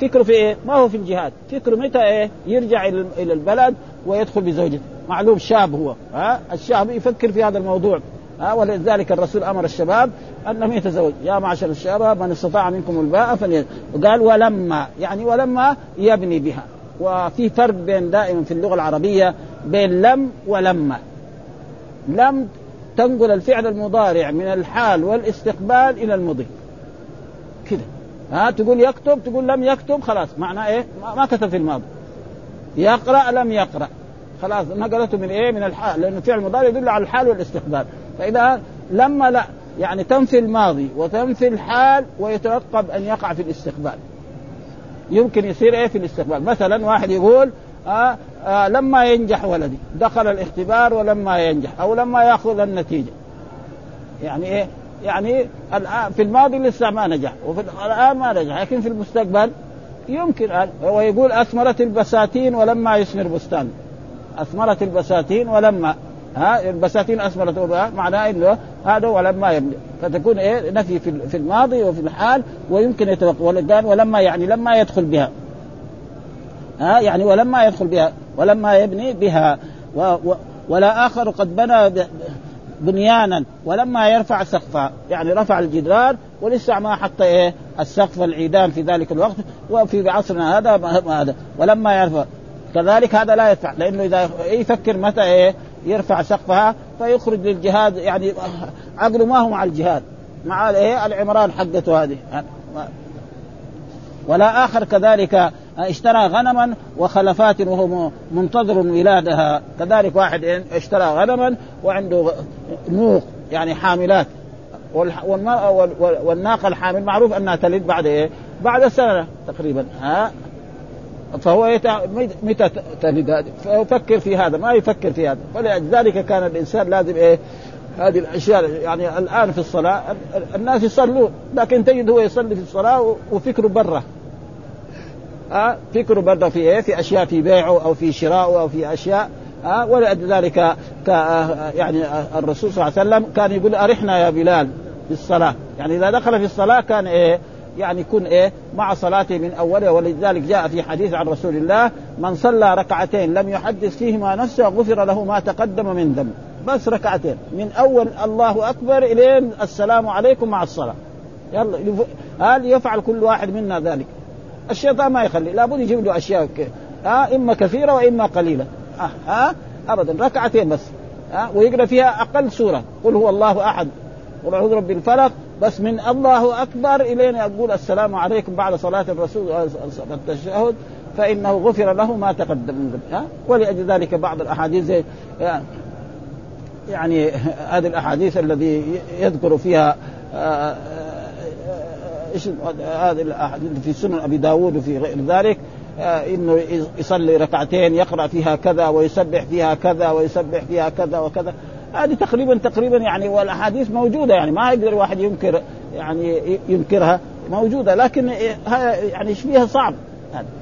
فكره في إيه؟ ما هو في الجهاد، فكره متى إيه؟ يرجع إلى البلد ويدخل بزوجته، معلوم شاب هو، ها؟ الشاب يفكر في هذا الموضوع، ها ولذلك الرسول أمر الشباب انهم يتزوج. يا معشر الشباب من استطاع منكم الباء فليزوج وقال ولما يعني ولما يبني بها. وفي فرق بين دائما في اللغة العربية بين لم ولما. لم تنقل الفعل المضارع من الحال والاستقبال إلى المضي. كده. ها تقول يكتب تقول لم يكتب خلاص. معناه إيه؟ ما كتب في الماضي. يقرأ لم يقرأ. خلاص نقلته من إيه؟ من الحال لأنه فعل المضارع يدل على الحال والاستقبال. فإذا لما لا يعني تنفي الماضي وتنفي الحال ويترقب أن يقع في الاستقبال. يمكن يصير إيه في الاستقبال؟ مثلا واحد يقول آه آه لما ينجح ولدي دخل الاختبار ولما ينجح أو لما يأخذ النتيجة. يعني إيه؟ يعني الآن في الماضي لسه ما نجح وفي الآن ما نجح لكن في المستقبل يمكن أن ويقول أثمرت البساتين ولما يثمر بستان. أثمرت البساتين ولما ها البساتين اثمرت معناه إنه هذا ولما يبني فتكون إيه نفي في الماضي وفي الحال ويمكن يتوقع ولما يعني لما يدخل بها. ها يعني ولما يدخل بها ولما يبني بها. و و ولا آخر قد بنى بنيانا ولما يرفع سقفها يعني رفع الجدران ولسه ما حط إيه السقف العيدان في ذلك الوقت وفي عصرنا هذا هذا. ولما يرفع. كذلك هذا لا يدفع لأنه إذا يفكر متى إيه يرفع سقفها فيخرج للجهاد يعني عقله ما هو مع الجهاد مع إيه العمران حقته هذه. ولا آخر كذلك اشترى غنما وخلفات وهو منتظر ولادها. كذلك واحد اشترى غنما وعنده نوق يعني حاملات. والناقة الحامل معروف أنها تلد بعد إيه؟ بعد سنة تقريبا. ها؟ فهو. متى تلد فيفكر في هذا ما يفكر في هذا. فلذلك كان الإنسان لازم إيه؟ هذه الأشياء يعني الآن في الصلاة الناس يصلون لكن تجد هو يصلي في الصلاة وفكره برا. آه؟ فكره برضه في إيه؟ في أشياء في بيعه أو في شرائه أو في أشياء. آه؟ ولذلك آه يعني الرسول صلى الله عليه وسلم كان يقول أرحنا يا بلال في الصلاة. يعني إذا دخل في الصلاة كان إيه؟ يعني يكون إيه مع صلاته من أولها ولذلك جاء في حديث عن رسول الله من صلى ركعتين لم يحدث فيهما نفسه غفر له ما تقدم من ذنب. بس ركعتين. من أول الله أكبر إلين السلام عليكم مع الصلاة. يلا هل يفعل كل واحد منا ذلك؟ الشيطان ما يخلي لابد يجيب له أشياء ها إما كثيرة وإما قليلة. ها آه آه ابدا ركعتين بس. ها ويقرأ فيها أقل سورة. قل هو الله أحد. قل أعوذ برب الفلق. بس من الله أكبر الين أقول السلام عليكم بعد صلاة الرسول التشهد فإنه غفر له ما تقدم من ها؟ ولأجل ذلك بعض الأحاديث زي يعني هذه الأحاديث الذي يذكر فيها إيش هذه الأحاديث في سنن أبي داود وفي غير ذلك آه إنه يصلي ركعتين يقرأ فيها كذا ويسبح فيها كذا ويسبح فيها كذا وكذا. هذه تقريبا تقريبا يعني والأحاديث موجودة يعني ما يقدر واحد ينكر يعني ينكرها موجودة لكن يعني فيها صعب؟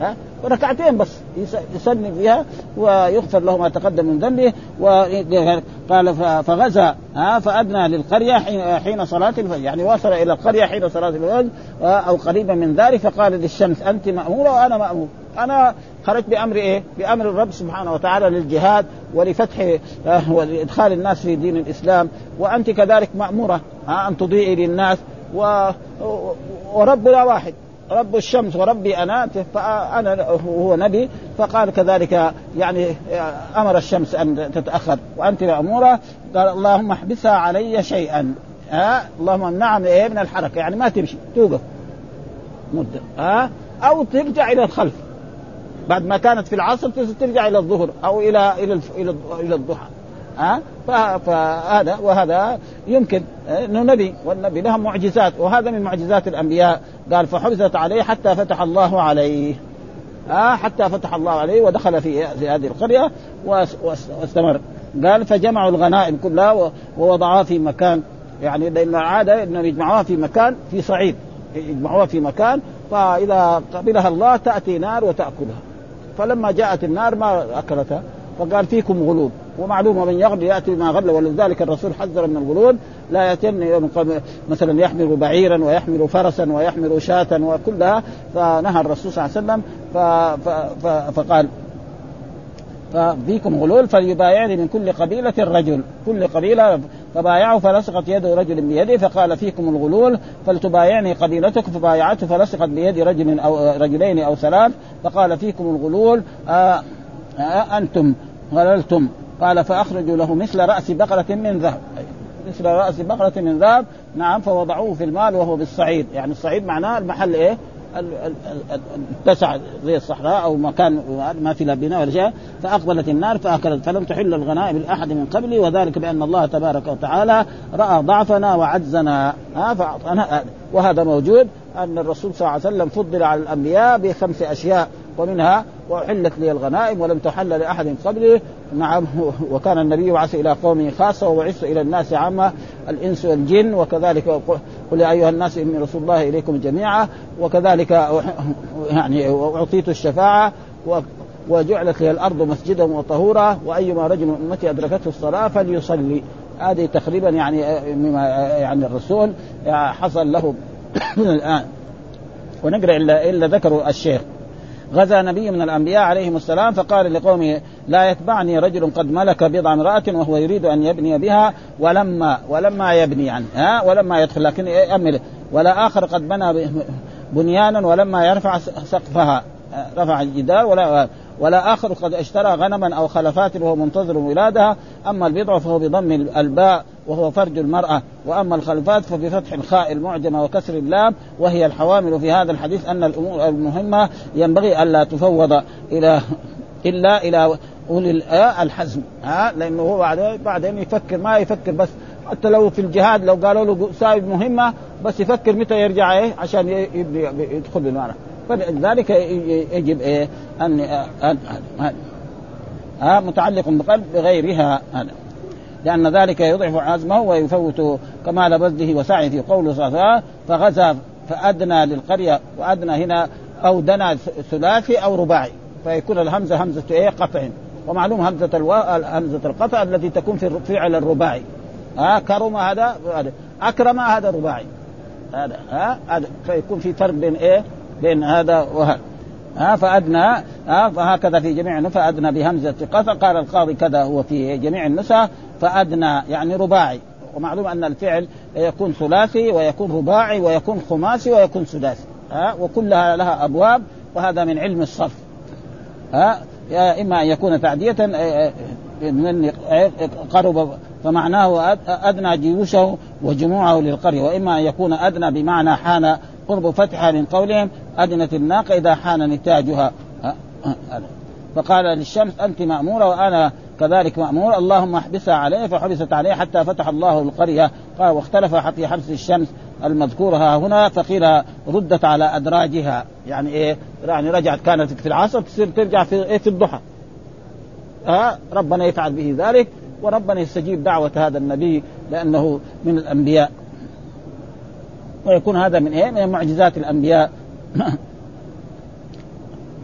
ها؟ ركعتين بس يسلم فيها ويغفر له ما تقدم من ذنبه وقال فغزا ها؟ فأدنى للقرية حين صلاة الفجر يعني وصل إلى القرية حين صلاة الفجر أو قريبا من ذلك فقال للشمس أنت ماموره وأنا مأمور؟ أنا خرجت بأمر إيه؟ بأمر الرب سبحانه وتعالى للجهاد ولفتح ولإدخال الناس في دين الإسلام وأنت كذلك مأمورة أن تضيئي للناس و... وربنا واحد. رب الشمس وربي انا فأنا هو نبي فقال كذلك يعني أمر الشمس أن تتأخر. وأنت ماموره قال اللهم احبسها علي شيئا. ها اللهم امنعها إيه من الحركة. يعني ما تمشي توقف. مده ها أو ترجع إلى الخلف. بعد ما كانت في العصر ترجع إلى الظهر أو إلى إلى إلى الضحى. ها؟ فهذا وهذا يمكن إنه نبي والنبي لهم معجزات وهذا من معجزات الأنبياء. قال فحفظت عليه حتى فتح الله عليه ها؟ حتى فتح الله عليه ودخل في هذه القرية واستمر. قال فجمعوا الغنائم كلها ووضعوها في مكان يعني لأن العادة إنهم يجمعوها في مكان في صعيد يجمعوها في مكان فإذا قبلها الله تأتي نار وتأكلها. فلما جاءت النار ما أكلتها فقال فيكم غلول. ومعلوم من يغل يأتي ما غل ولذلك الرسول حذر من الغلول. لا يوم مثلا يحمل بعيرا ويحمل فرسا ويحمل شاة وكلها. فنهى الرسول صلى الله عليه وسلم ف ف ف فقال ففيكم غلول فليبايعني من كل قبيلة رجل. كل قبيلة فبايعه فلصقت يد رجل بيده فقال فيكم الغلول فلتبايعني قبيلتك فبايعته فلصقت بيد رجل أو رجلين أو ثلاث فقال فيكم الغلول آه آه أنتم غللتم. قال فاخرجوا له مثل رأس بقرة من ذهب. مثل رأس بقرة من ذهب نعم فوضعوه في المال وهو بالصعيد. يعني الصعيد معناه المحل إيه؟ اتسع زي الصحراء أو مكان ما في لا بناء ولا شيء. فأقبلت النار فأكلت. فلم تحل الغنائم لأحد من قبلي وذلك بأن الله تبارك وتعالى رأى ضعفنا وعجزنا. وهذا موجود أن الرسول صلى الله عليه وسلم فضل على الأنبياء بخمس أشياء ومنها واحلت لي الغنائم ولم تحل لأحد قبلي نعم وكان النبي بعث إلى قومه خاصة وبعث إلى الناس عامة الإنس والجن وكذلك قل يا أيها الناس إني رسول الله إليكم جميعا وكذلك يعني أعطيت الشفاعة وجعلت لي الأرض مسجدا وطهورا وأيما رجل من أمتي أدركته الصلاة فليصلي. هذه تقريبا يعني مما يعني الرسول حصل له من [COUGHS] الآن. ونقرأ إلا إلا ذكروا الشيخ. غزا نبي من الأنبياء عليهم السلام فقال لقومه لا يتبعني رجل قد ملك بضع امراه وهو يريد أن يبني بها ولما ولما يبني يعني ها؟ ولما يدخل لكن يأمل ولا اخر قد بنى بنيانا ولما يرفع سقفها رفع الجدار ولا ولا آخر قد اشترى غنما أو خلفات وهو منتظر ولادها أما البضع فهو بضم الباء وهو فرج المرأة. وأما الخلفات فبفتح الخاء المعجمة وكسر اللام. وهي الحوامل في هذا الحديث أن الأمور المهمة ينبغي ألا تفوض إلى إلا إلى أولي الحزم. ها؟ لأنه هو بعدين يفكر ما يفكر بس. حتى لو في الجهاد لو قالوا له سايب مهمة بس يفكر متى يرجع إيه؟ عشان يدخل بالمعنى. فلذلك يجب إيه؟ ان ها متعلق بقلب بغيرها. هذا. لأن ذلك يضعف عزمه ويفوت كمال بذله وسعيه. في قوله صلى الله عليه وسلم فغزا فأدنى للقرية وأدنى هنا أو دنا ثلاثي أو رباعي. فيكون الهمزة همزة إيه؟ قطع. ومعلوم همزة ألو... همزة القطع التي تكون في الفعل الرباعي. ها؟ كرم هذا أكرم هذا رباعي هذا ها؟ هذا. فيكون في فرق بين إيه؟ بين هذا وهذا. ها فأدنى ها فهكذا في جميع النسخ فأدنى بهمزة قطع قال القاضي كذا هو في جميع النسخ فأدنى يعني رباعي. ومعلوم أن الفعل يكون ثلاثي ويكون رباعي ويكون خماسي ويكون سداسي. ها وكلها لها أبواب وهذا من علم الصرف. ها إما أن يكون تعدية من قرب فمعناه أدنى جيوشه وجموعه للقرية. وإما أن يكون أدنى بمعنى حان قرب فتحها من قولهم أدنت الناقة إذا حان نتاجها. فقال للشمس أنت مأمورة وأنا كذلك مأمور. اللهم احبسها عليه فحبست عليه حتى فتح الله القرية. قال واختلف في حبس الشمس المذكورة ها هنا فقيل ردت على أدراجها. يعني إيه؟ يعني رجعت كانت في العصر تصير ترجع في إيه؟ في الضحى. ها؟ ربنا يفعل به ذلك وربنا يستجيب دعوة هذا النبي لأنه من الأنبياء. ويكون هذا من إيه؟ من معجزات الأنبياء. [COUGHS]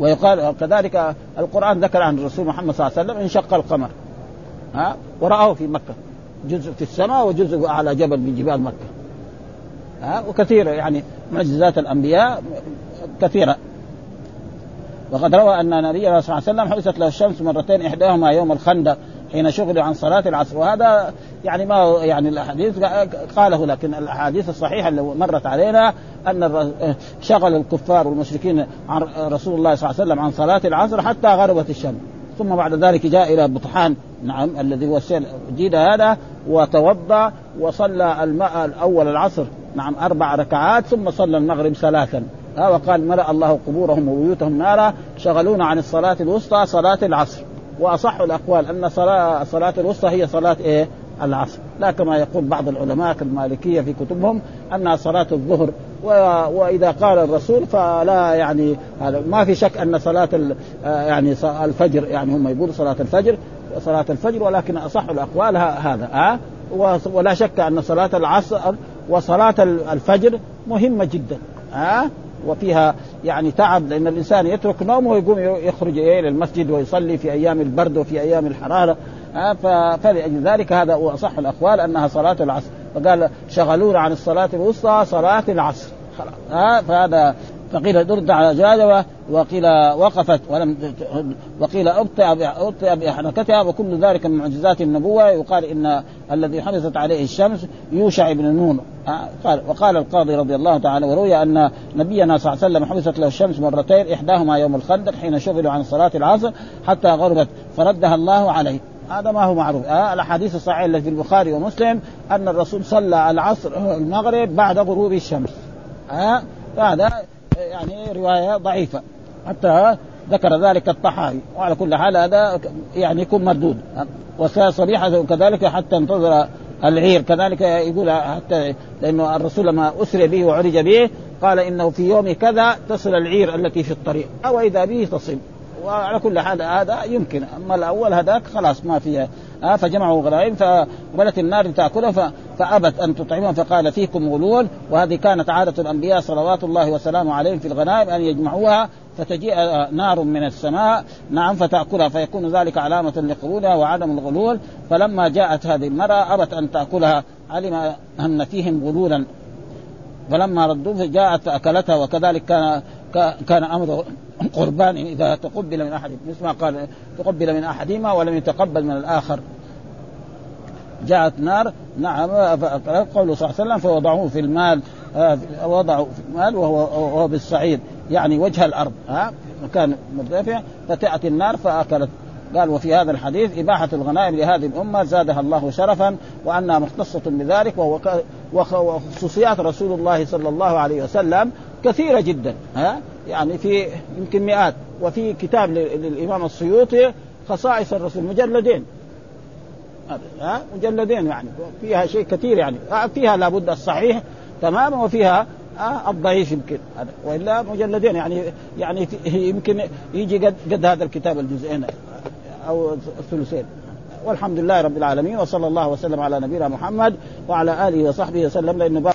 ويقال كذلك القرآن ذكر عن الرسول محمد صلى الله عليه وسلم انشق القمر. ها؟ ورآه في مكة. جزء في السماء وجزء على جبل من جبال مكة. ها؟ وكثيرة يعني معجزات الأنبياء كثيرة. وقد روى أن نبينا صلى الله عليه وسلم حبست له الشمس مرتين إحداهما يوم الخندق. حين شغل عن صلاة العصر. وهذا يعني ما يعني الأحاديث قاله لكن الأحاديث الصحيحة اللي مرت علينا أن شغل الكفار والمشركين عن رسول الله صلى الله عليه وسلم عن صلاة العصر حتى غربت الشمس. ثم بعد ذلك جاء إلى بطحان. نعم الذي هو جيد هذا وتوضأ وصلى الماء الأول العصر. نعم أربع ركعات ثم صلى المغرب ثلاثا. وقال ملأ الله قبورهم وبيوتهم نارا شغلونا عن الصلاة الوسطى صلاة العصر. وأصح الأقوال أن صلاة الصلاة الوسطى هي صلاة إيه؟ العصر. لا كما يقول بعض العلماء كالمالكية في كتبهم أنها صلاة الظهر و... وإذا قال الرسول فلا يعني ما في شك أن صلاة ال... يعني الفجر يعني هم يقولوا صلاة الفجر صلاة الفجر ولكن أصح الأقوال هذا ها؟ ولا شك أن صلاة العصر وصلاة الفجر مهمة جدا ها؟ وفيها يعني تعب لأن الإنسان يترك نومه ويقوم يخرج إلى المسجد ويصلي في أيام البرد وفي أيام الحرارة. فلأجل ذلك هذا هو أصح الأقوال أنها صلاة العصر. فقال شغلونا عن الصلاة الوسطى صلاة العصر. ها فهذا فقيل درد على جاده وقيل وقفت ولم وقيل أبطئ بحركتها وكل ذلك من معجزات النبوة. يقال إن الذي حدثت عليه الشمس يوشع بن نون. قال وقال القاضي رضي الله تعالى وروي أن نبينا صلى الله عليه وسلم حبست له الشمس مرتين إحداهما يوم الخندق حين شغلوا عن صلاة العصر حتى غربت فردها الله عليه. هذا ما هو معروف. آه الأحاديث الصحيحة التي في البخاري ومسلم أن الرسول صلى العصر المغرب بعد غروب الشمس. آه فهذا يعني رواية ضعيفة. حتى ذكر ذلك الطحاوي. وعلى كل حال هذا يعني يكون مردود. وصريحة كذلك حتى انتظر العير. كذلك يقول حتى لأنه الرسول لما أسري به وعرج به قال إنه في يوم كذا تصل العير التي في الطريق. أو إذا به تصل. وعلى كل حال هذا يمكن. أما الأول هذاك خلاص ما فيها. فجمعوا غنائم فولت النار تاكله فأبت أن تطعمهم فقال فيكم غلول وهذه كانت عادة الأنبياء صلوات الله وسلامه عليهم في الغنائم أن يجمعوها فتجيء نار من السماء نعم فتأكلها فيكون ذلك علامة لقبولها وعدم الغلول. فلما جاءت هذه المرأة أبت أن تأكلها علم أن فيهم غلولا. فلما ردوه جاءت فأكلتها وكذلك كان كان أمر قربان إذا تقبل من أحد مثل ما قال تقبل من أحدهما ولم يتقبل من الآخر. جاءت نار نعم قوله صلى الله عليه وسلم فوضعوه في المال وضعوا في المال وهو, وهو بالصعيد يعني وجه الأرض ها مكان مرتفع فتأتي النار فأكلت. قال وفي هذا الحديث إباحة الغنائم لهذه الأمة زادها الله شرفا وأنها مختصة بذلك وهو وخصوصيات رسول الله صلى الله عليه وسلم كثيرة جدا ها يعني في يمكن مئات وفي كتاب للإمام السيوطي خصائص الرسول مجلدين. ها؟ مجلدين يعني فيها شيء كثير يعني. فيها لابد الصحيح تماما وفيها آه الضعيف يمكن. وإلا مجلدين يعني يعني يمكن يجي قد, قد هذا الكتاب الجزئين أو الثلثين. والحمد لله رب العالمين وصلى الله وسلم على نبينا محمد وعلى آله وصحبه وسلم. لأنه